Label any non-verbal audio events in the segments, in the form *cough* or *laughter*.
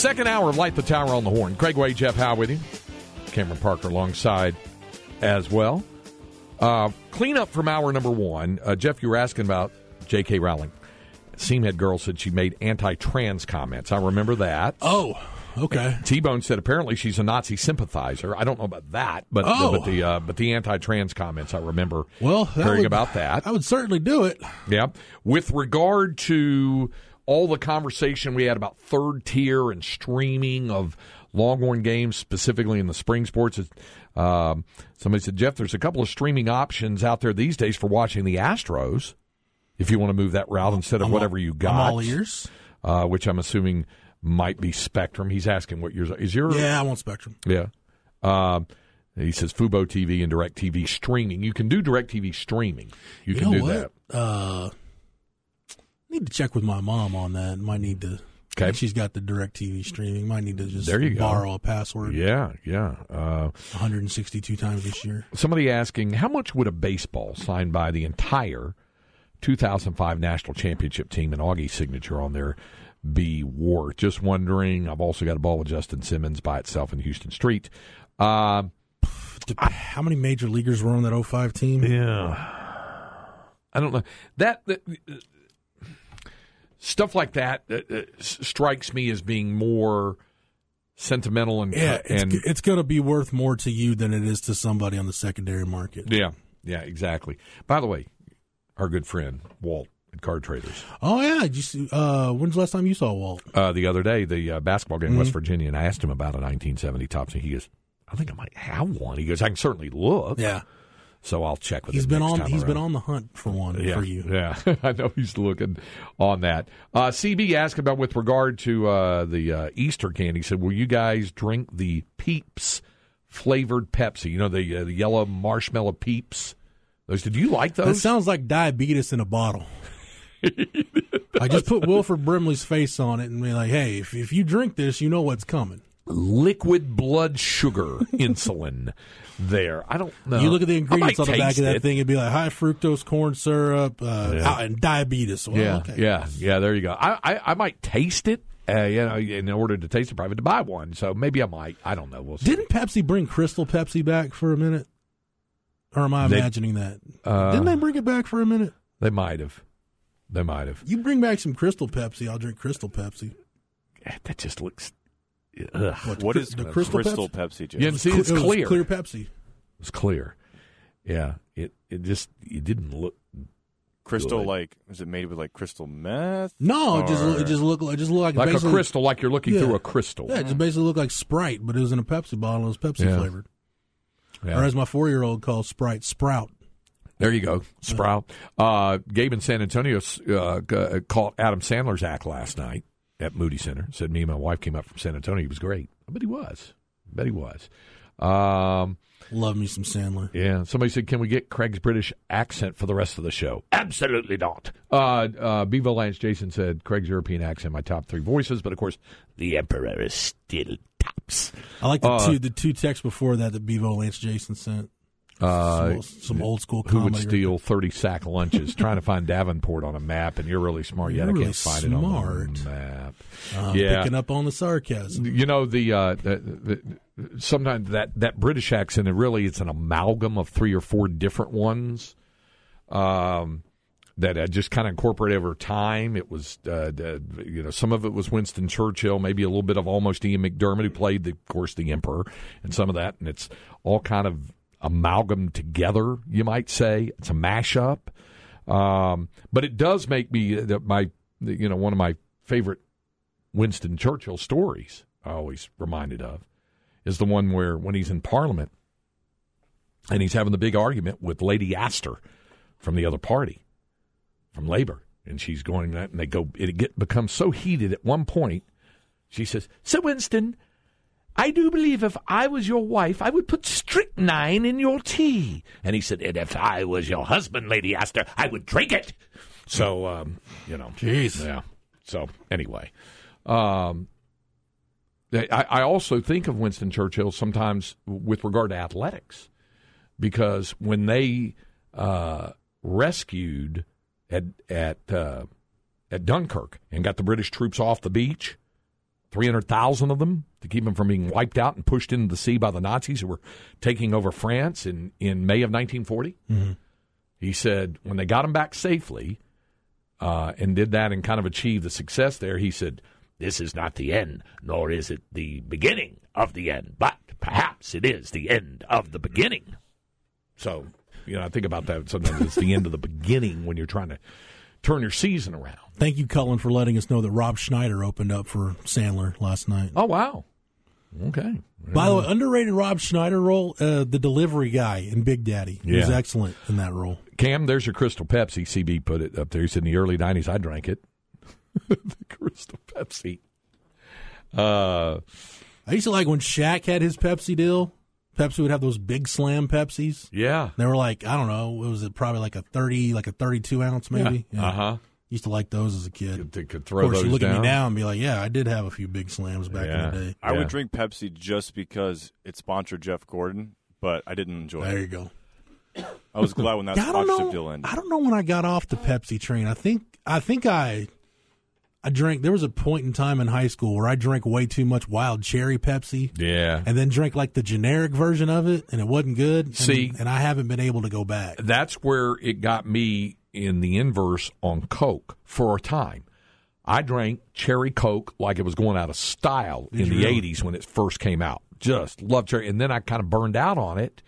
Second hour of Light the Tower on the Horn. Craig Way, Jeff Howe with you. Cameron Parker alongside as well. Uh, clean up from hour number one. Uh, Jeff, you were asking about J.K. Rowling. Seamhead Girl said she made anti trans comments. I remember that. Oh, okay. T Bone said apparently she's a Nazi sympathizer. I don't know about that, but Oh. but the uh, but the anti trans comments I remember Well, hearing would- about that. I would certainly do it. Yeah. With regard to all the conversation we had about third tier and streaming of Longhorn games, specifically in the spring sports, um, somebody said, Jeff, there's a couple of streaming options out there these days for watching the Astros. If you want to move that route instead of I'm all- whatever you got, I'm all ears. Uh, which I'm assuming might be Spectrum. He's asking what yours is. Your Yeah, I want Spectrum. yeah. Um, he says Fubo TV and Direct TV streaming. You can do Direct TV streaming. You, You can do what? that. Uh, need to check with my mom on that. Might need to. Okay. She's got the Direct TV streaming. Might need to just There you go. borrow a password. Yeah, yeah. Uh, 162 times this year. somebody asking how much would a baseball signed by the entire 2005 national championship team and Augie's signature on there be worth? Just wondering. I've also got a ball with Justin Simmons by itself in Houston Street. Uh, How many major leaguers were on that 05 team? yeah, I don't know that. that stuff like that uh, uh, strikes me as being more sentimental and Yeah, it's, and it's going to be worth more to you than it is to somebody on the secondary market. yeah, yeah, exactly. By the way, our good friend Walt at Card Traders. Oh yeah, Did you see, uh, when's the last time you saw Walt? uh, the other day, the uh, basketball game in Mm-hmm. West Virginia, and I asked him about a 1970 Topps, and he goes, "I think I might have one." He goes, "I can certainly look." Yeah, So I'll check with he's him. been on. He's been on the hunt for one Yeah, for you. yeah. *laughs* I know he's looking on that. Uh, CB asked about with regard to uh, the uh, Easter candy. He said, "Will you guys drink the Peeps flavored Pepsi? You know the uh, the yellow marshmallow Peeps. Those? Did you like those? That sounds like diabetes in a bottle. I just put Wilford Brimley's face on it and be like, "Hey, if if you drink this, you know what's coming." Liquid blood sugar *laughs* insulin. There, I don't know. You look at the ingredients on the back of that it. thing, it'd be like high fructose corn syrup uh, Yeah. and diabetes. Well, Yeah, okay. yeah, yeah. There you go. I, I, I might taste it. Uh, you know, in order to taste it, probably to buy one. So maybe I might. I don't know. We'll see. Didn't Pepsi bring Crystal Pepsi back for a minute? Or am I They- imagining that? Uh, Didn't they bring it back for a minute? They might have. They might have. You bring back some Crystal Pepsi, I'll drink Crystal Pepsi. That just looks. Ugh. What Cri- is the Crystal, Crystal Pepsi? Jeff? You didn't see it's It was clear. Clear Pepsi. It's clear. Yeah. It it just it didn't look. crystal good. like is it made with like crystal meth? No, it just Or- it just looked like it just looked like, Like a crystal, like you're looking Yeah. through a crystal. Yeah, it just basically looked like Sprite, but it was in a Pepsi bottle. It was Pepsi Yeah. flavored, Yeah. or as my four year old calls Sprite, Sprout. There you go, Sprout. Uh, Gabe in San Antonio uh, caught Adam Sandler's act last night at Moody Center. Said me and my wife came up from San Antonio. He was great. I bet he was. I bet he was. Um, Love me some Sandler. yeah. Somebody said, "Can we get Craig's British accent for the rest of the show?" Absolutely not. Uh, uh, Bevo Lance Jason said, "Craig's European accent, my top three voices, but of course, the Emperor is still tops." I like the Uh, two the two texts before that that Bevo Lance Jason sent. Uh, some, old- some old school Who would steal 30 sack lunches? Trying to find Davenport on a map, and you're really smart. Yet You're I really can't find it on smart. the map. Uh, yeah. picking up on the sarcasm. You know the, uh, the, the sometimes that that British accent, it really it's an amalgam of three or four different ones. Um, that I just kind of incorporate over time. It was, uh, you know, some of it was Winston Churchill, maybe a little bit of almost Ian McDiarmid, who played, the, of course, the Emperor, and some of that, and it's all kind of amalgam together. You might say it's a mashup, um, but it does make me that my, you know, one of my favorite Winston Churchill stories. I always reminded of is the one where when he's in Parliament and he's having the big argument with Lady Astor from the other party, from Labor. and she's going and they go. It get becomes so heated at one point. She says, "Sir Winston, I do believe if I was your wife, I would put strychnine in your tea." And he said, "And if I was your husband, Lady Astor, I would drink it." So, um, you know, Jeez. yeah. So anyway, um, I, I also think of Winston Churchill sometimes with regard to athletics, because when they uh, rescued at at uh, at Dunkirk and got the British troops off the beach, three hundred thousand of them to keep them from being wiped out and pushed into the sea by the Nazis who were taking over France in in May of 1940. He said when they got them back safely uh, and did that and kind of achieved the success there, he said, This is not the end, nor is it the beginning of the end, but perhaps it is the end of the beginning. So, you know, I think about that sometimes it's the end of the beginning when you're trying to turn your season around. Thank you, Cullen, for letting us know that Rob Schneider opened up for Sandler last night. Oh, wow. Okay. By the way, underrated Rob Schneider role, uh, the delivery guy in Big Daddy. He was excellent in that role. Cam, there's your Crystal Pepsi. CB put it up there. He said in the early 90s, I drank it. *laughs* the Crystal Pepsi. Uh, I used to like when Shaq had his Pepsi deal. Pepsi would have those big slam Pepsis. yeah. They were like, I don't know, what was it probably like a 30, like a 32 ounce maybe? Yeah. Uh huh. Used to like those as a kid. Could, could Of throw course, those you look down. at me now and be like, yeah, I did have a few big slams back Yeah. in the day. I Yeah. would drink Pepsi just because it sponsored Jeff Gordon, but I didn't enjoy There it. There you go. I was glad when that Yeah, *laughs* I sponsorship deal ended. I don't know when I got off the Pepsi train. I think I think I I drank. There was a point in time in high school where I drank way too much wild cherry Pepsi, Yeah. and then drank like the generic version of it, and it wasn't good. And, See- and I haven't been able to go back. That's where it got me in the inverse on Coke for a time. I drank cherry Coke like it was going out of style in the really? 80s when it first came out. Just loved cherry. And then I kind of burned out on it.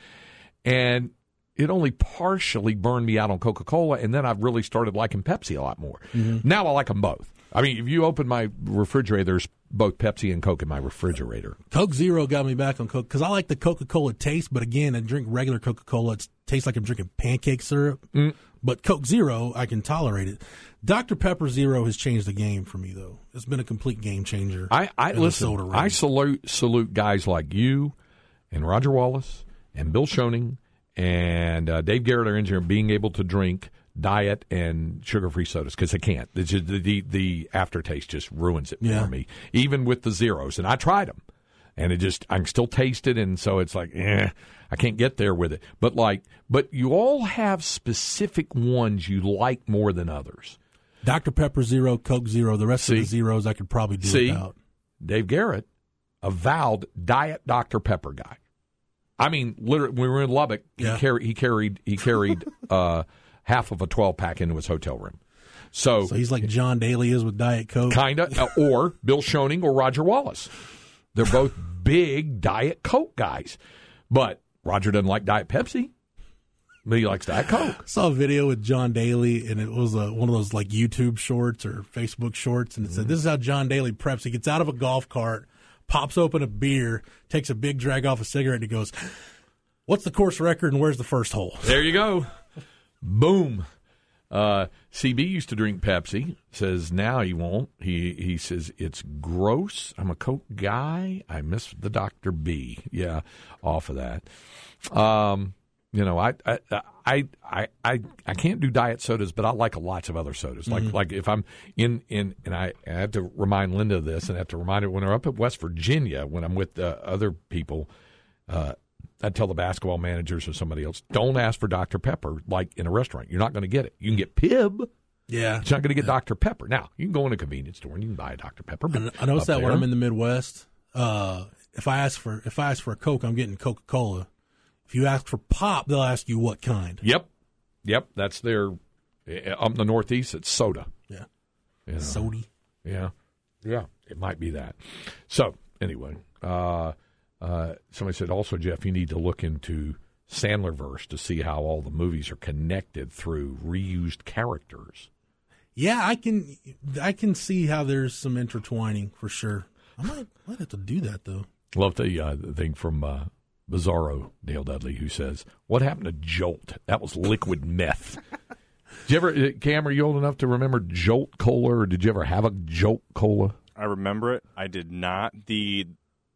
And it only partially burned me out on Coca Cola. And then I really started liking Pepsi a lot more. Mm-hmm. Now I like them both. I mean, if you open my refrigerator, there's both Pepsi and Coke in my refrigerator. Coke Zero got me back on Coke because I like the Coca Cola taste, but again, I drink regular Coca Cola. It tastes like I'm drinking pancake syrup. Mm. But Coke Zero, I can tolerate it. Dr Pepper Zero has changed the game for me, though. It's been a complete game changer. I, I listen. I salute salute guys like you and Roger Wallace and Bill Schoening and uh, Dave Garrett, our engineer, being able to drink diet and sugar free sodas because they can't. Just, the, the the aftertaste just ruins it Yeah. for me, even with the zeros. And I tried them, and it just I can still taste it, and so it's like, eh, I can't get there with it. But like, but you all have specific ones you like more than others. Dr Pepper Zero, Coke Zero. The rest of the zeros I could probably do See? without. Dave Garrett, avowed Diet Dr Pepper guy. I mean, literally, we were in Lubbock, Yeah. he carried he carried he carried *laughs* uh, half of a twelve pack into his hotel room. So, So he's like John Daly is with Diet Coke. kinda, *laughs* uh, or Bill Schoening or Roger Wallace. They're both big Diet Coke guys, but Roger doesn't like Diet Pepsi. But he likes Diet Coke. saw a video with John Daly, and it was uh, one of those like YouTube shorts or Facebook shorts, and it said, "This is how John Daly preps. He gets out of a golf cart, pops open a beer, takes a big drag off a cigarette, and he goes." What's the course record and where's the first hole? There you go. Boom. Uh, CB used to drink Pepsi. Says now he won't. He he says it's gross. I'm a Coke guy. I miss the Doctor B. Yeah, off of that. Um, you know, I I I I I, I can't do diet sodas, but I like lots of other sodas. Like like if I'm in in and I, I have to remind Linda of this, and I have to remind her when we're up at West Virginia when I'm with uh, other people. Uh, I tell the basketball managers or somebody else, don't ask for Dr. Pepper like in a restaurant. You're not going to get it. You can get Pib. Yeah, It's not going to get Dr. Pepper. Now, you can go in a convenience store and you can buy a Dr. Pepper. I, noticed that when I'm in the Midwest. Uh, if I ask for if I ask for a Coke, I'm getting Coca Cola. If you ask for pop, they'll ask you what kind. Yep. Yep. That's their, uh, up in the Northeast, it's soda. Yeah, You know? sody. Yeah. Yeah. It might be that. So, anyway, uh, uh, somebody said also, Jeff, you need to look into Sandlerverse to see how all the movies are connected through reused characters. Yeah, I can I can see how there's some intertwining for sure. I might might have to do that though. Love the, uh, the thing from uh, Bizarro Dale Dudley who says, "What happened to Jolt? That was liquid meth." *laughs* Did you ever, uh, Cam? Are you old enough to remember Jolt Cola, or did you ever have a Jolt Cola? I remember it. I did not. the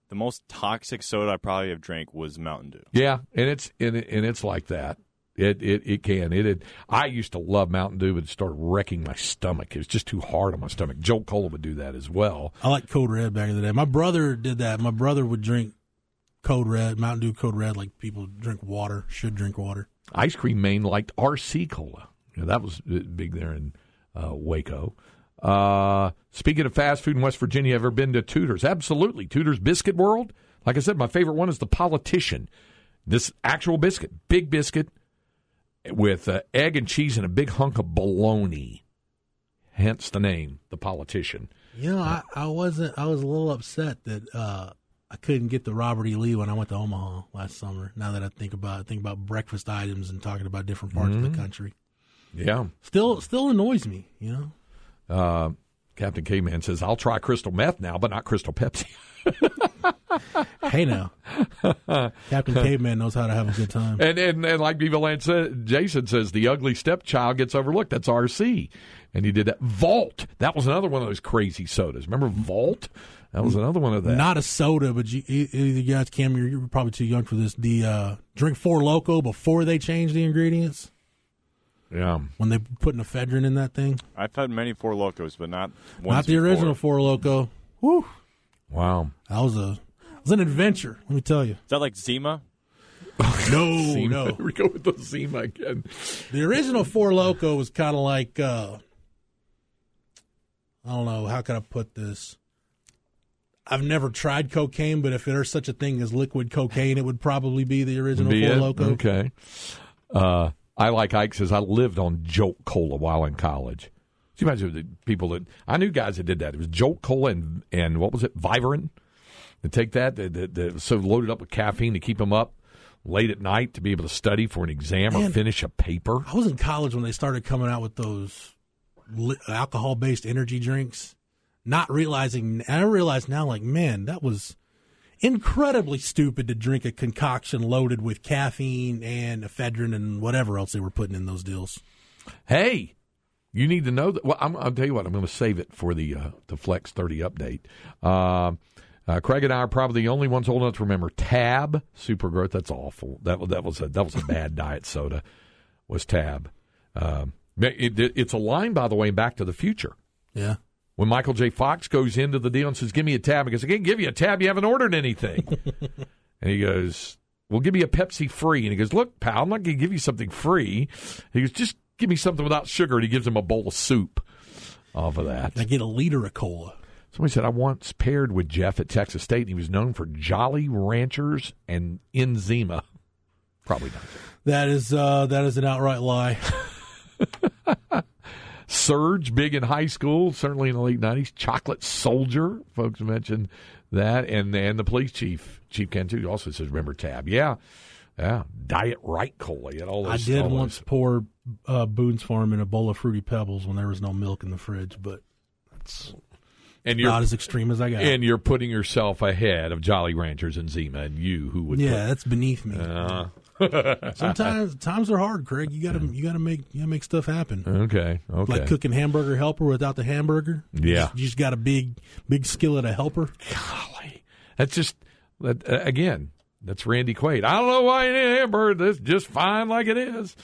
The most toxic soda I probably have drank was Mountain Dew. Yeah, and it's and, it, and it's like that. It it it can. It, it I used to love Mountain Dew, but it started wrecking my stomach. It was just too hard on my stomach. Jolt Cola would do that as well. I like Code Red back in the day. My brother did that. My brother would drink Code Red, Mountain Dew Code Red, like people drink water, should drink water. Ice Cream Man liked RC Cola. Yeah, that was big there in uh, Waco. Uh, speaking of fast food in West Virginia, ever been to Tudor's? Absolutely. Tudor's Biscuit World. Like I said, my favorite one is the Politician. This actual biscuit, big biscuit with uh, egg and cheese and a big hunk of bologna. Hence the name, the Politician. You know, I, I wasn't. I was a little upset that uh, I couldn't get the Robert E. Lee when I went to Omaha last summer. Now that I think about it, think about breakfast items and talking about different parts mm-hmm. of the mm-hmm. country. Yeah, still still annoys me. You know. Uh, Captain Caveman says, "I'll try crystal meth now, but not crystal Pepsi." *laughs* hey now, *laughs* Captain Caveman knows how to have a good time. And and, and like Bevo Lance said, Jason says the ugly stepchild gets overlooked. That's RC, and he did that. Vault. That was another one of those crazy sodas. Remember Vault? That was another one of that. Not a soda, but you, either guys, Cam, you're, you're, probably too young for this. The uh, drink Four Loco before they changed the ingredients. Yeah. When they put an ephedrine in that thing. I've had many Four Locos, but not not the before. original Four Loco. Woo. Wow. That was a was an adventure. Let me tell you. Is that like Zima? *laughs* no, Zima. no. *laughs* we go with the Zima again. The original Four Loco was kind of like uh, I don't know how can I put this. I've never tried cocaine, but if there's such a thing as liquid cocaine, it would probably be the original be Four it? Loco. Okay. Uh, I like Ike says I lived on Jolt Cola while in college. Can you imagine the people that I knew guys that did that? It was Jolt Cola and and what was it, Vivarin? To take that, that, was so loaded up with caffeine to keep them up late at night to be able to study for an exam Man, or finish a paper. I was in college when they started coming out with those alcohol based energy drinks, not realizing. I realize now, like, man, that was incredibly stupid to drink a concoction loaded with caffeine and ephedrine and whatever else they were putting in those deals. Hey, you need to know that. Well, i will tell you what. I'm going to save it for the uh, the Flex 30 update. Uh, uh, Craig and I are probably the only ones old enough to remember Tab Super Growth. That's awful. That that was a that was a bad *laughs* diet soda. Was Tab? Um, it, it, it's a line, by the way, Back to the Future. Yeah. When Michael J. Fox goes into the deal and says, "Give me a tab," he goes, "I can't give you a tab. You haven't ordered anything." *laughs* and he goes, "We'll give you a Pepsi free." And he goes, "Look, pal, I'm not going to give you something free." He goes, "Just give me something without sugar. And he gives him a bowl of soup off of that. I get a liter of cola. Somebody said I once paired with Jeff at Texas State, and he was known for Jolly Ranchers and Enzima. Probably not. That is uh, that is an outright lie. *laughs* Surge, big in high school, certainly in the late nineties. Chocolate Soldier, folks mentioned that, and and the police chief, Chief Cantu, also says, "Remember Tab? Yeah, yeah, Diet Right Cola. You all those, I did once those. pour uh, Boone's Farm in a bowl of Fruity Pebbles when there was no milk in the fridge, but that's and you're, not as extreme as I got. And you're putting yourself ahead of Jolly Ranchers and Zima and you, who would. Yeah, put, that's beneath me. Uh, *laughs* Sometimes times are hard, Craig. You gotta you gotta make you gotta make stuff happen. Okay, okay. Like cooking hamburger helper without the hamburger. Yeah, you just, you just got a big big skillet of helper. Golly, that's just that, uh, again that's Randy Quaid. I don't know why you need hamburger. That's just fine like it is.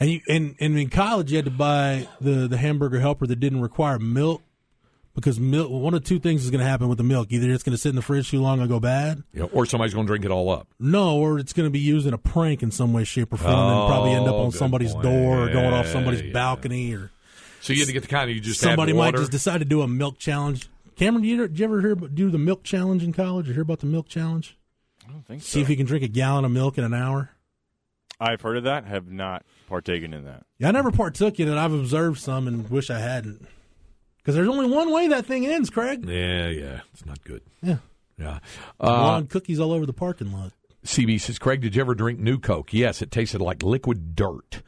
And you and, and in college you had to buy the, the hamburger helper that didn't require milk because milk. One of two things is going to happen with the milk: either it's going to sit in the fridge too long and go bad, yeah, or somebody's going to drink it all up. No, or it's going to be used in a prank in some way, shape, or form, oh, and probably end up oh, on somebody's point. door or going off somebody's yeah. balcony, or so you had to get the kind of you just somebody might just decide to do a milk challenge. Cameron, did you, did you ever hear do the milk challenge in college? Or hear about the milk challenge? I don't think so. See if you can drink a gallon of milk in an hour. I've heard of that. Have not partaken in that. Yeah, I never partook in it. I've observed some and wish I hadn't. Because there's only one way that thing ends, Craig. Yeah, yeah, it's not good. Yeah, yeah. Uh, cookies all over the parking lot. CB says, Craig, did you ever drink New Coke? Yes, it tasted like liquid dirt.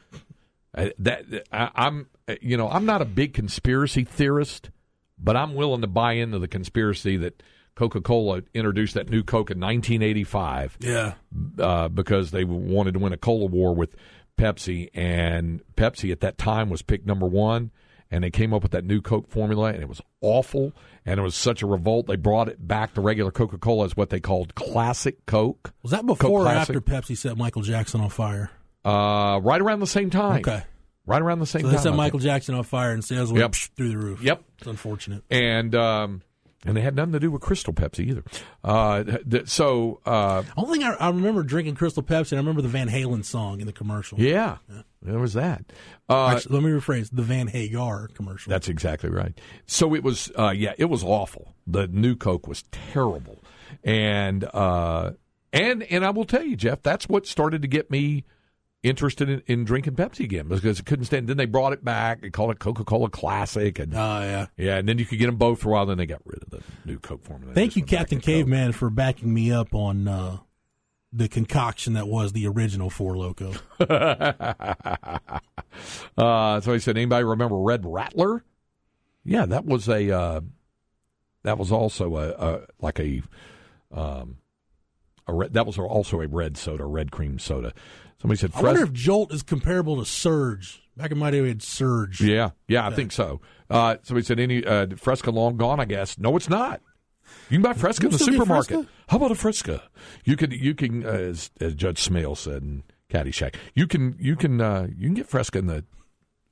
Uh, that I, I'm, you know, I'm not a big conspiracy theorist, but I'm willing to buy into the conspiracy that Coca Cola introduced that new Coke in 1985. Yeah. Uh, because they wanted to win a cola war with Pepsi, and Pepsi at that time was picked number one, and they came up with that new Coke formula, and it was awful, and it was such a revolt. They brought it back to regular Coca Cola as what they called classic Coke. Was that before or after Pepsi set Michael Jackson on fire? Uh, right around the same time. Okay. Right around the same so time. They set Michael Jackson on fire and sales went Yep. through the roof. Yep. It's unfortunate. And um, and they had nothing to do with Crystal Pepsi either. Uh, th- so uh, Only thing I, I remember drinking Crystal Pepsi, and I remember the Van Halen song in the commercial. yeah, there was that. Uh, Actually, let me rephrase the Van Hagar commercial. That's exactly right. So it was, uh, yeah, it was awful. The new Coke was terrible, and uh, and and I will tell you, Jeff, that's what started to get me interested in, in drinking Pepsi again because it couldn't stand. Then they brought it back and called it Coca Cola Classic, and Oh, yeah. yeah, and then you could get them both for a while. Then they got rid of the new Coke formula. Thank you, Captain. Caveman, for backing me up on uh, the concoction that was the original Four Loco. *laughs* Uh, so he said, anybody remember Red Rattler? Yeah, that was a uh, that was also a, a like a um a red, that was also a red soda, red cream soda. Somebody said, I wonder if Jolt is comparable to Surge. Back in my day, we had Surge. yeah, yeah, I think so. Uh, somebody said, any uh, Fresca long gone? I guess no, it's not. You can buy Fresca in the supermarket. How about a Fresca? You could you can uh, as, as Judge Smails said in Caddyshack, you can you can uh, you can get Fresca in the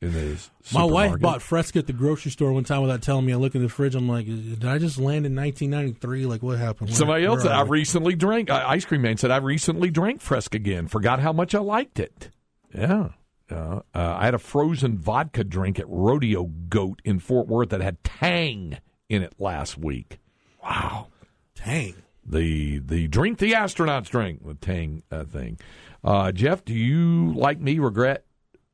in the My wife bought Fresca at the grocery store one time without telling me. I look in the fridge. I'm like, did I just land in 1993? Like, what happened? Where- Somebody else said, are I recently drank, uh, Ice Cream Man said, I recently drank Fresca again. Forgot how much I liked it. Yeah. Uh, uh, I had a frozen vodka drink at Rodeo Goat in Fort Worth that had Tang in it last week. Wow. Tang. The the drink the astronauts drink, the Tang uh, thing. Uh, Jeff, do you, like me, regret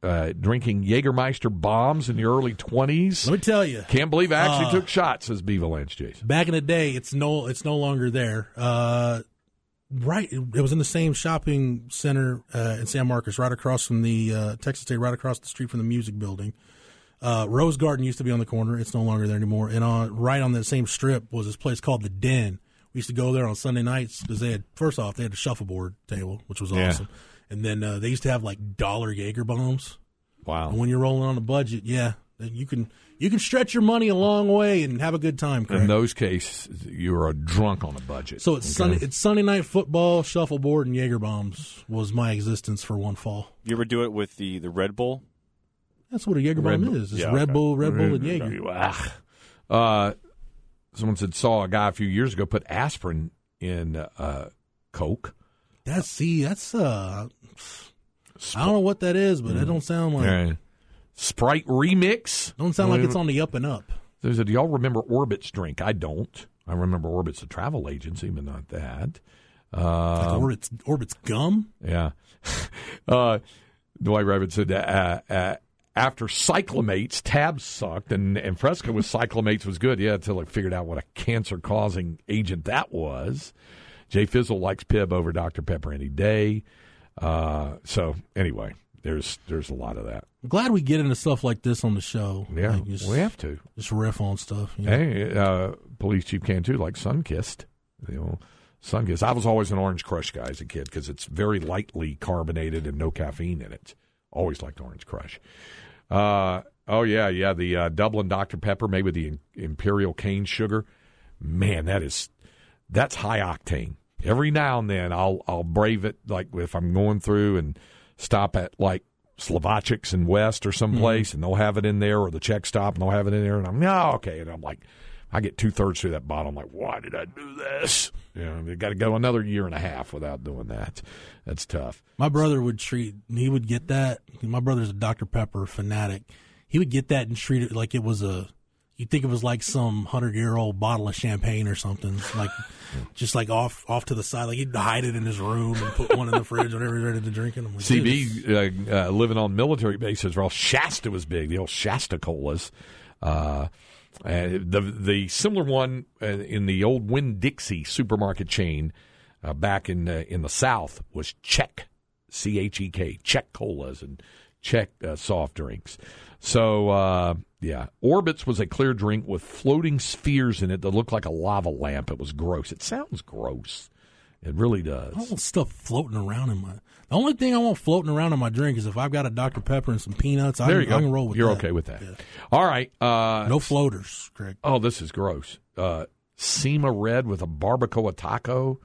uh, drinking Jägermeister bombs in the early 20s? Let me tell you, Can't believe I actually Uh, took shots, says Bevo Lance Jason. back in the day, it's no, it's no longer there. Uh, right, it was in the same shopping center uh, in San Marcos, right across from the uh, Texas State, right across the street from the music building. Uh, Rose Garden used to be on the corner; it's no longer there anymore. And on right on that same strip was this place called the Den. We used to go there on Sunday nights because they had first off they had a shuffleboard table, which was Yeah. Awesome, and then uh, they used to have like dollar Jaeger bombs. Wow. And when you're rolling on a budget, yeah, you can you can stretch your money a long way and have a good time. Craig. In those cases, you're a drunk on a budget. So it's Okay? Sunday. It's Sunday night football, shuffleboard, and Jaeger bombs was my existence for one fall. You ever do it with the, the Red Bull? That's what a Jaeger Red bomb is. It's Yeah, Red okay. Bull, Red Bull, and Jaeger. Uh, someone said saw a guy a few years ago put aspirin in uh, Coke. That's see, that's uh, I don't know what that is, but it don't sound like Uh, Sprite remix. don't sound like it's on the up and up. There's a, do y'all remember Orbit's drink? I don't. I remember Orbit's a travel agency, but not that. Like Uh, Orbit's Orbit's gum. yeah. *laughs* uh, Dwight Rabbit said uh, uh, after cyclamates, tabs sucked, and, and Fresca with cyclamates was good. Yeah, until I figured out what a cancer causing agent that was. Jay Fizzle likes Pib over Dr. Pepper any day. Uh, so anyway, there's there's a lot of that. I'm glad we get into stuff like this on the show. Yeah, Like, just, we have to. just riff on stuff. you know. Hey, uh, police chief Cantu, like Sunkist. You know, Sunkist. I was always an Orange Crush guy as a kid because it's very lightly carbonated and no caffeine in it. Always liked Orange Crush. Uh, oh yeah, yeah. The uh, Dublin Dr Pepper made with the im- Imperial cane sugar. Man, that is that's high octane. Every now and then, I'll I'll brave it. Like if I'm going through and stop at like Slovacek's in West or mm-hmm. someplace, and they'll have it in there, or the check stop and they'll have it in there, and I'm no okay, and I'm like, I get two thirds through that bottle. I'm like, why did I do this? You know, they got to go another year and a half without doing that. That's tough. My brother would treat. He would get that. My brother's a Dr Pepper fanatic. He would get that and treat it like it was a. You think it was like some hundred year old bottle of champagne or something, like *laughs* just like off off to the side. Like he'd hide it in his room and put one in the fridge whenever he's ready to drink it. I'm like, CB uh, uh, living on military bases, well, Shasta was big. The old Shasta colas. Uh, and the the similar one uh, in the old Winn Dixie supermarket chain uh, back in uh, in the South was Chek, C H E K, Chek colas and Chek uh, soft drinks. So uh, yeah, Orbits was a clear drink with floating spheres in it that looked like a lava lamp. It was gross. It sounds gross. It really I does. don't want stuff floating around in my. The only thing I want floating around in my drink is if I've got a Dr Pepper and some peanuts. I, There can, you go. I can roll with that. You're that. okay with that. Yeah. All right. Uh, No floaters, Greg. Oh, this is gross. Uh, Sema red with a barbacoa taco,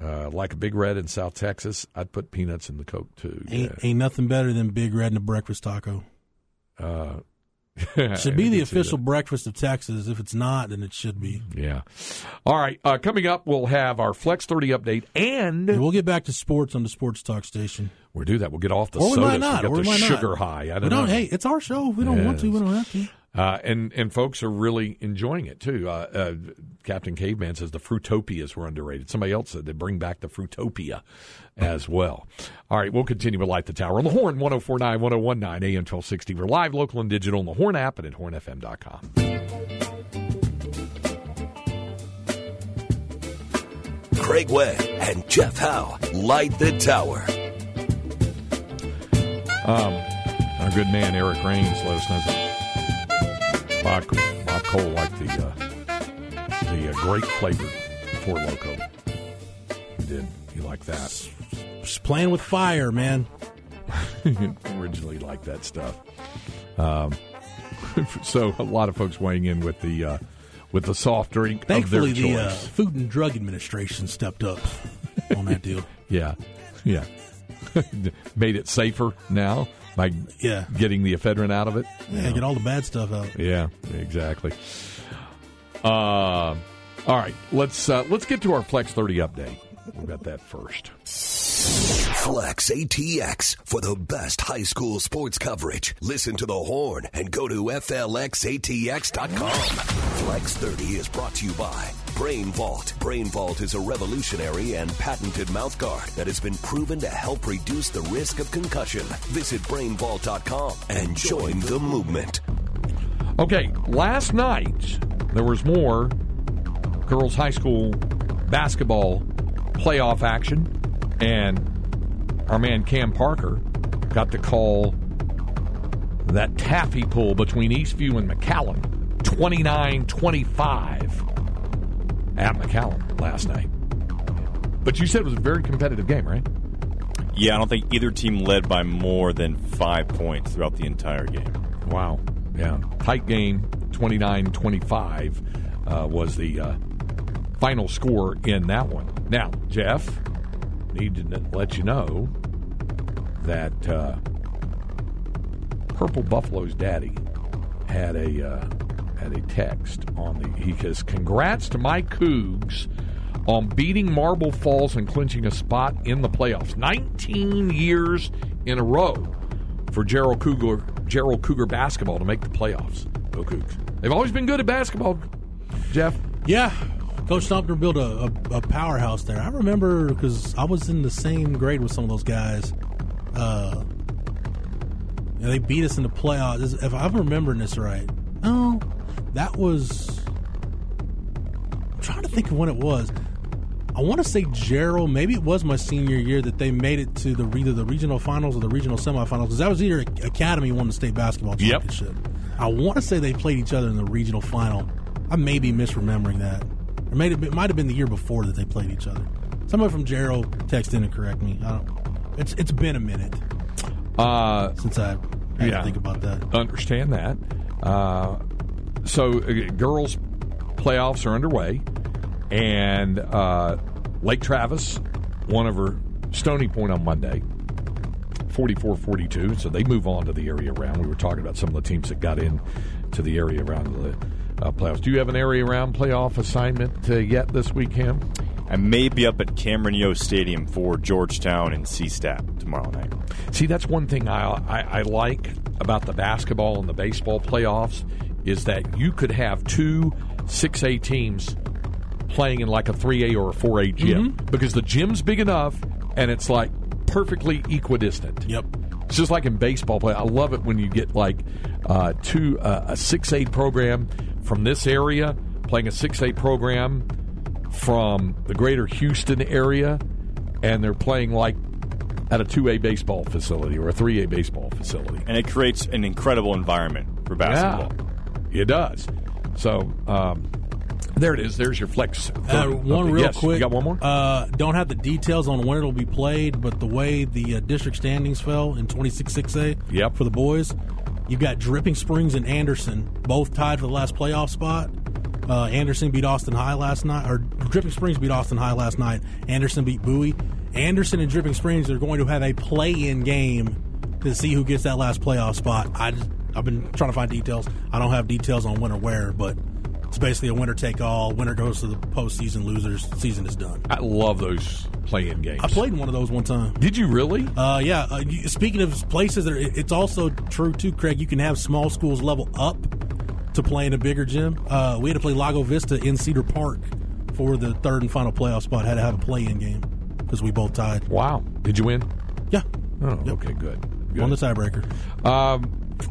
uh, like a Big Red in South Texas. I'd put peanuts in the Coke too. Ain't, ain't nothing better than Big Red and a breakfast taco. Uh, *laughs* Should be the official breakfast of Texas. If it's not, then it should be. Yeah. All right. Uh, coming up, we'll have our Flex 30 update, and Yeah, we'll get back to sports on the Sports Talk station. we'll do that. We'll get off the Or we sodas. might not. We'll Or we might sugar not. high. I We don't don't. know. Hey, it's our show. If We don't want to. We don't have to. Uh, and and folks are really enjoying it too. Uh, uh, Captain Caveman says the Fruitopias were underrated. Somebody else said they bring back the Fruitopia as well. All right, we'll continue with Light the Tower on the Horn 1049 1019 AM 1260. We're live, local, and digital on the Horn app and at hornfm.com. Craig Way and Jeff Howe light the tower. Um, Our good man Eric Rains let us know Bob, Bob Cole liked the uh, the uh, grape flavored Four Loco. He did. He liked that. Just playing with fire, man. *laughs* originally liked that stuff. Um, *laughs* so a lot of folks weighing in with the uh, with the soft drink Thankfully, of their the uh. Food and Drug Administration stepped up on that deal. *laughs* yeah, yeah, made it safer now by Yeah. getting the ephedrine out of it. Yeah, get all the bad stuff out. Yeah, exactly. Uh, all right, let's uh, let's get to our Flex Thirty update. We've got that first. Flex ATX for the best high school sports coverage. Listen to the horn and go to FLXATX.com. Flex 30 is brought to you by Brain Vault. Brain Vault is a revolutionary and patented mouthguard that has been proven to help reduce the risk of concussion. Visit brainvault.com and join the movement. Okay, last night there was more girls' high school basketball playoff action, and our man Cam Parker got to call that taffy pull between Eastview and McCallum 29 25 at McCallum last night. But you said it was a very competitive game, right? Yeah, I don't think either team led by more than five points throughout the entire game. Wow. Yeah. Tight game, 29 25 uh, was the uh, final score in that one. Now, Jeff, need to let you know that uh, Purple Buffalo's daddy had a had a text on the he says congrats to my Cougs on beating Marble Falls and clinching a spot in the playoffs. 19 years in a row for Jarrell Cougar Jarrell Cougar basketball to make the playoffs. Go Cougs. They've always been good at basketball, Jeff. Yeah, Coach Stumpner built a, a, a powerhouse there. I remember because I was in the same grade with some of those guys. Uh, yeah, they beat us in the playoffs. If I'm remembering this right, oh, that was. I'm trying to think of when it was. I want to say Jarrell. Maybe it was my senior year that they made it to the either the regional finals or the regional semifinals because that was either Academy won the state basketball Yep. championship. I want to say they played each other in the regional final. I may be misremembering that. Or may been, might have been the year before that they played each other. Somebody from Jarrell text in and correct me. I don't. It's it's been a minute Uh, since I had Yeah. to think about that. understand that. Uh, so, uh, girls' playoffs are underway, and uh, Lake Travis won over Stony Point on Monday, 44 42. So they move on to the area round. We were talking about some of the teams that got in to the area round of the uh, playoffs. Do you have an area round playoff assignment uh, yet this weekend? I may be up at Cameron Yoe Stadium for Georgetown and CSTAP tomorrow night. See, that's one thing I, I, I like about the basketball and the baseball playoffs is that you could have two 6A teams playing in like a 3A or a 4A gym because the gym's big enough and it's like perfectly equidistant. Yep. It's just like in baseball play. I love it when you get like uh, two uh, a 6A program from this area playing a 6A program from the greater Houston area and they're playing like at a 2A baseball facility or a 3A baseball facility. And it creates an incredible environment for basketball. Yeah, it does. So, um, There it is. There's your flex. Uh, one real yes, quick. You got one more? Uh, don't have the details on when it'll be played, but the way the uh, district standings fell in 26-6A Yep. for the boys, you've got Dripping Springs and Anderson both tied for the last playoff spot. Uh, Anderson beat Austin High last night, or Dripping Springs beat Austin High last night. Anderson beat Bowie. Anderson and Dripping Springs are going to have a play-in game to see who gets that last playoff spot. I just, I've been trying to find details. I don't have details on when or where, but it's basically a winner take all. Winner goes to the postseason. Losers season is done. I love those play-in games. I played in one of those one time. Did you really? Uh, yeah. Uh, you- speaking of places that are, it's also true too, Craig. You can have small schools level up to play in a bigger gym. Uh, we had to play Lago Vista in Cedar Park for the third and final playoff spot. Had to have a play-in game because we both tied. Wow. Did you win? Yeah, Oh, Yep. okay, good. good. on the tiebreaker. Um,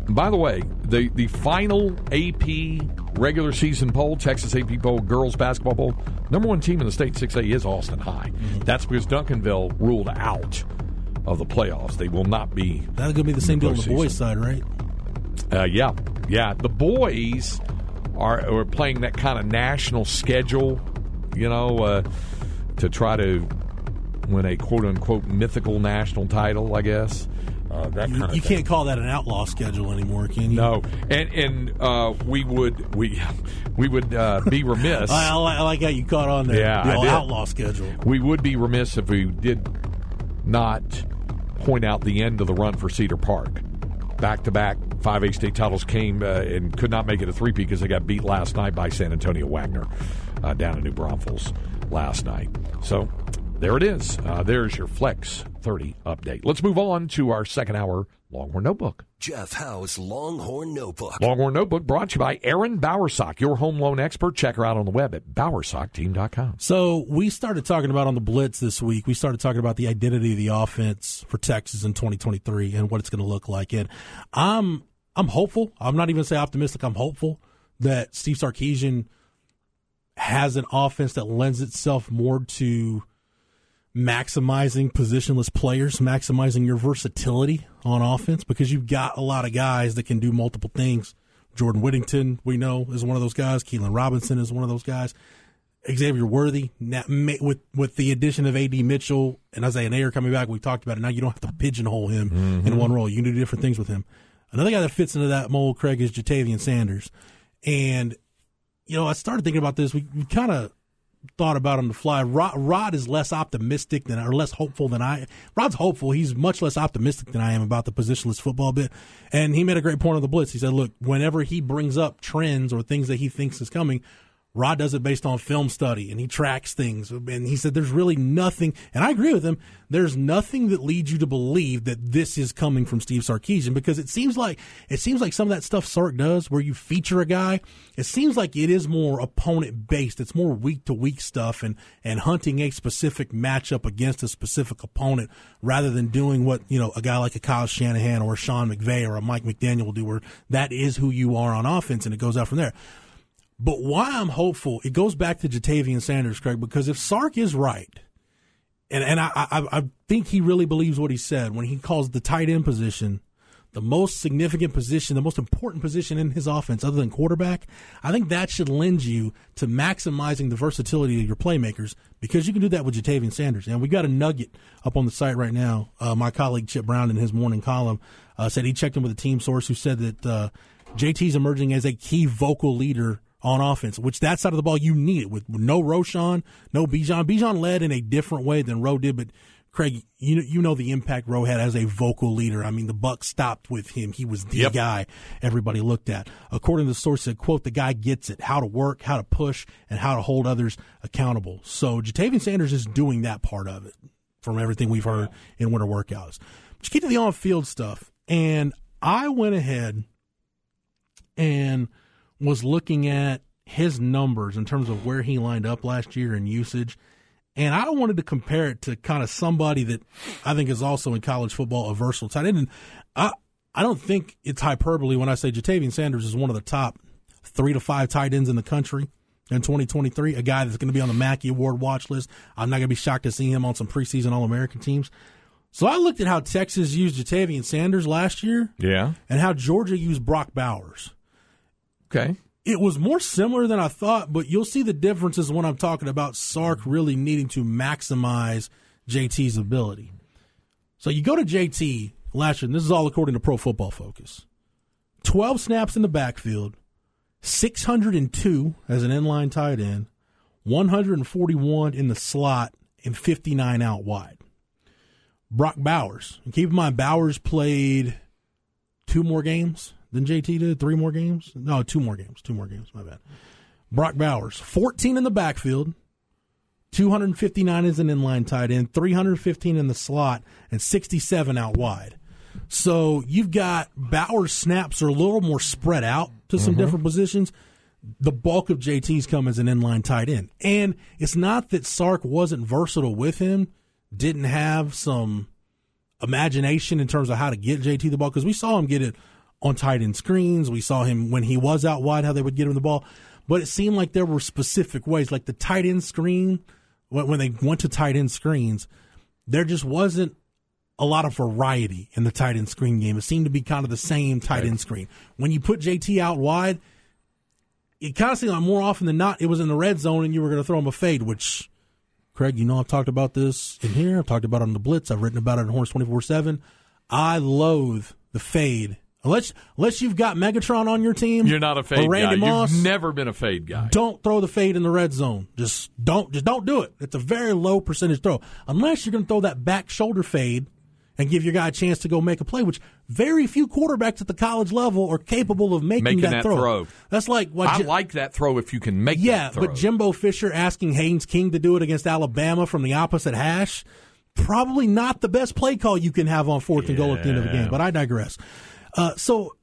by the way, the the final AP regular season poll, Texas AP poll, girls basketball poll, number one team in the state 6A is Austin High. That's because Duncanville ruled out of the playoffs. They will not be. That's gonna be the same deal on the boys' side, right? Uh, yeah, yeah. The boys are are playing that kind of national schedule, you know, uh, to try to win a quote unquote mythical national title. I guess uh, that You, kind of you can't call that an outlaw schedule anymore, can you? No, and and uh, we would we we would uh, be remiss. *laughs* I, I, like, how you caught on there. Yeah, the outlaw schedule. we would be remiss if we did not point out the end of the run for Cedar Park. Back to back 5A state titles came uh, and could not make it a three P because they got beat last night by San Antonio Wagner uh, down in New Braunfels last night. So there it is. Uh, there's your Flex 30 update. Let's move on to our second hour Longhorn Notebook. Jeff Howe's Longhorn Notebook. Longhorn Notebook brought to you by Aaron Bowersock, your home loan expert. Check her out on the web at bowersockteam.com. So we started talking about on the Blitz this week. We started talking about the identity of the offense for Texas in 2023 and what it's going to look like. And I'm I'm hopeful. I'm not even say optimistic. I'm hopeful that Steve Sarkisian has an offense that lends itself more to maximizing positionless players, maximizing your versatility on offense because you've got a lot of guys that can do multiple things. Jordan Whittington, we know, is one of those guys. Keilan Robinson is one of those guys. Xavier Worthy, with with the addition of AD Mitchell and Isaiah Neyor coming back, we talked about it. Now you don't have to pigeonhole him in mm-hmm. one role. You can do different things with him. Another guy that fits into that mold, Craig, is Ja'Tavion Sanders. And you know, I started thinking about this. We, we kind of thought about on the fly. Rod, Rod is less optimistic than or less hopeful than I. Rod's hopeful. He's much less optimistic than I am about the positionless football bit. And he made a great point on the blitz. He said, "Look, whenever he brings up trends or things that he thinks is coming." Rod does it based on film study and he tracks things. And he said there's really nothing, and I agree with him, there's nothing that leads you to believe that this is coming from Steve Sarkisian because it seems like it seems like some of that stuff Sark does where you feature a guy, it seems like it is more opponent based. It's more week to week stuff and, and hunting a specific matchup against a specific opponent rather than doing what, you know, a guy like a Kyle Shanahan or a Sean McVay or a Mike McDaniel will do where that is who you are on offense and it goes out from there. But why I'm hopeful, it goes back to Ja'Tavion Sanders, Craig, because if Sark is right, and and I, I I think he really believes what he said when he calls the tight end position the most significant position, the most important position in his offense, other than quarterback. I think that should lend you to maximizing the versatility of your playmakers because you can do that with Ja'Tavion Sanders. And we got a nugget up on the site right now. Uh, my colleague Chip Brown in his morning column uh, said he checked in with a team source who said that uh, JT's emerging as a key vocal leader on offense, which that side of the ball you need it with, with no Roschon, no Bijan. Bijan led in a different way than Rowe did, but Craig, you you know the impact Rowe had as a vocal leader. I mean, the buck stopped with him. He was the Yep. guy everybody looked at. According to the source, said, "quote The guy gets it: how to work, how to push, and how to hold others accountable." So Ja'Tavion Sanders is doing that part of it from everything we've heard in winter workouts. But you get to the on-field stuff, and I went ahead and was looking at his numbers in terms of where he lined up last year in usage. And I wanted to compare it to kind of somebody that I think is also in college football a versatile tight end. And I, I don't think it's hyperbole when I say Ja'Tavion Sanders is one of the top three to five tight ends in the country in 2023. A guy that's going to be on the Mackey Award watch list. I'm not going to be shocked to see him on some preseason All American teams. So I looked at how Texas used Ja'Tavion Sanders last year Yeah. and how Georgia used Brock Bowers. Okay. It was more similar than I thought, but you'll see the differences when I'm talking about Sark really needing to maximize JT's ability. So you go to JT last year, and this is all according to Pro Football Focus 12 snaps in the backfield, 602 as an inline tight end, 141 in the slot, and 59 out wide. Brock Bowers, and keep in mind, Bowers played two more games than JT did? Three more games? No, two more games. Two more games. My bad. Brock Bowers, 14 in the backfield, 259 as an inline tight end, 315 in the slot, and 67 out wide. So you've got Bowers' snaps are a little more spread out to some mm-hmm. different positions. The bulk of JT's come as an inline tight end. And it's not that Sark wasn't versatile with him, didn't have some imagination in terms of how to get JT the ball, because we saw him get it on tight end screens. We saw him when he was out wide, how they would get him the ball. But it seemed like there were specific ways, like the tight end screen, when they went to tight end screens, there just wasn't a lot of variety in the tight end screen game. It seemed to be kind of the same tight end screen. When you put JT out wide, it kind of seemed like more often than not, it was in the red zone and you were going to throw him a fade, which, Craig, you know, I've talked about this in here. I've talked about it on the Blitz. I've written about it in Horns 24 7. I loathe the fade Unless unless you've got Megatron on your team, you're not a fade Randy guy. Moss, You've never been a fade guy. Don't throw the fade in the red zone. Just don't just don't do it. It's a very low percentage throw. Unless you're going to throw that back shoulder fade and give your guy a chance to go make a play, which very few quarterbacks at the college level are capable of making, making that, that throw. throw. That's like what I like that throw if you can make. Yeah, but Jimbo Fisher asking Haynes King to do it against Alabama from the opposite hash, probably not the best play call you can have on fourth yeah. and goal at the end of the game. But I digress. Uh, so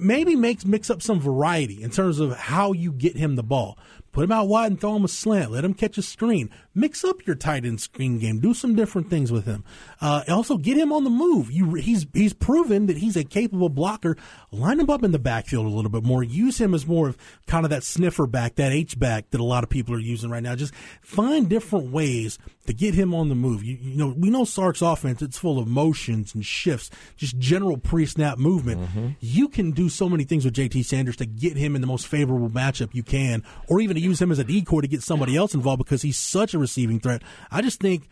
maybe make mix up some variety in terms of how you get him the ball. Put him out wide and throw him a slant. Let him catch a screen. Mix up your tight end screen game. Do some different things with him. Uh, also, get him on the move. You, he's he's proven that he's a capable blocker. Line him up in the backfield a little bit more. Use him as more of kind of that sniffer back, that H back that a lot of people are using right now. Just find different ways to get him on the move. You, you know, we know Sark's offense; it's full of motions and shifts, just general pre-snap movement. Mm-hmm. You can do so many things with JT Sanders to get him in the most favorable matchup you can, or even to use him as a decoy to get somebody else involved because he's such a receiving threat. I just think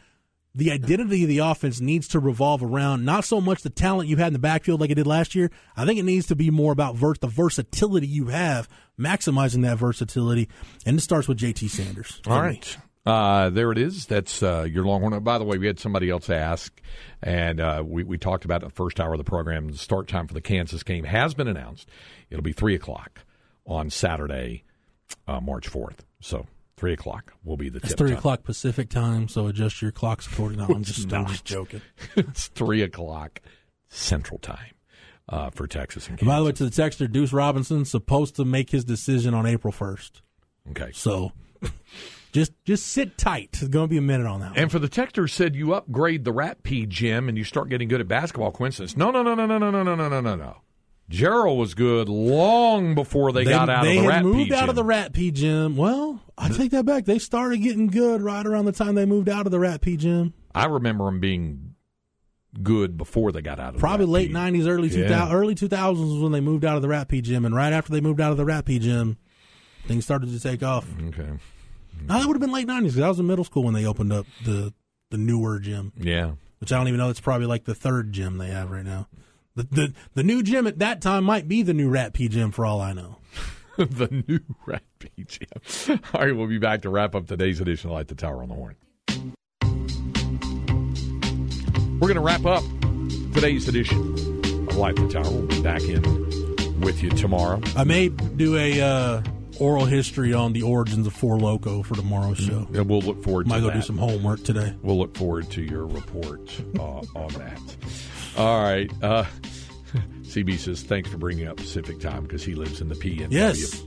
the identity of the offense needs to revolve around not so much the talent you had in the backfield like it did last year. I think it needs to be more about vers- the versatility you have, maximizing that versatility, and it starts with JT Sanders. All right. Uh, there it is. That's uh, your Longhorn. By the way, we had somebody else ask, and uh, we, we talked about the first hour of the program. The start time for the Kansas game has been announced. It'll be 3 o'clock on Saturday, uh, March 4th. So three o'clock will be the it's three time. o'clock Pacific time, so adjust your clocks accordingly. No, I'm just, I'm just joking. it's three o'clock Central time uh, for Texas and Kansas. By the way, to the texter, Deuce Robinson supposed to make his decision on April first. Okay, so. Just just sit tight. It's going to be a minute on that. And for the texter said you upgrade the Rat P gym and you start getting good at basketball. Coincidence? No, no, no, no, no, no, no, no, no, no, no. Jarrell was good long before they, they got out of the Rat moved P out of the Rat P gym. Well, I take that back. They started getting good right around the time they moved out of the Rat P gym. I remember them being good before they got out of probably late nineties, early two thousand, early two thousands was when they moved out of the Rat P gym, and right after they moved out of the Rat P gym, things started to take off. Mm-hmm. Okay, mm-hmm. now that would have been late nineties because I was in middle school when they opened up the the newer gym. Yeah, which I don't even know. It's probably like the third gym they have right now. The, the the new gym at that time might be the new Rat P gym for all I know. *laughs* the new Rat P gym. All right, we'll be back to wrap up today's edition of Light the Tower on the Horn. We're going to wrap up today's edition of Light the Tower. We'll be back in with you tomorrow. I may do a uh, oral history on the origins of Four Loco for tomorrow's show. And we'll look forward Might to go that. do some homework today. We'll look forward to your report uh, on that. All right. Uh, *laughs* CB says, thanks for bringing up Pacific time because he lives in the PNW. Yes.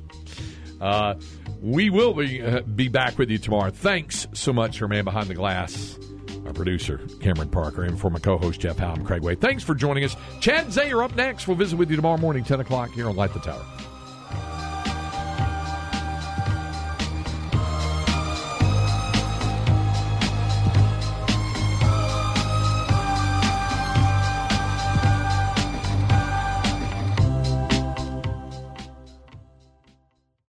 Uh, we will be, uh, be back with you tomorrow. Thanks so much, for man behind the glass, our producer, Cameron Parker, and for my co host, Jeff Howe, I'm Craig Way. Thanks for joining us. Chad Zayer up next. We'll visit with you tomorrow morning, 10 o'clock here on Light the Tower.